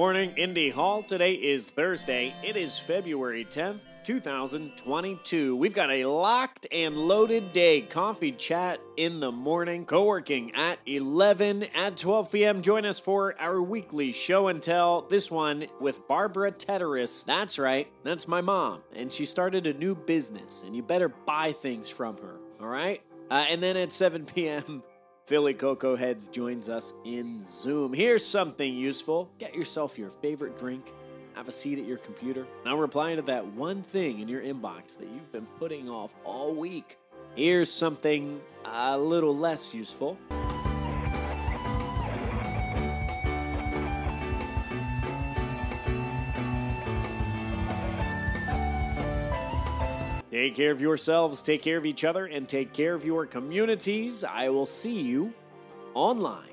morning, Indy Hall. Today is Thursday. It is February 10th, 2022. We've got a locked and loaded day. Coffee chat in the morning, co working at 11 at 12 p.m. Join us for our weekly show and tell. This one with Barbara Teteris. That's right, that's my mom. And she started a new business, and you better buy things from her, all right? Uh, and then at 7 p.m., Philly Cocoa Heads joins us in Zoom. Here's something useful get yourself your favorite drink, have a seat at your computer. Now reply to that one thing in your inbox that you've been putting off all week. Here's something a little less useful. Take care of yourselves, take care of each other, and take care of your communities. I will see you online.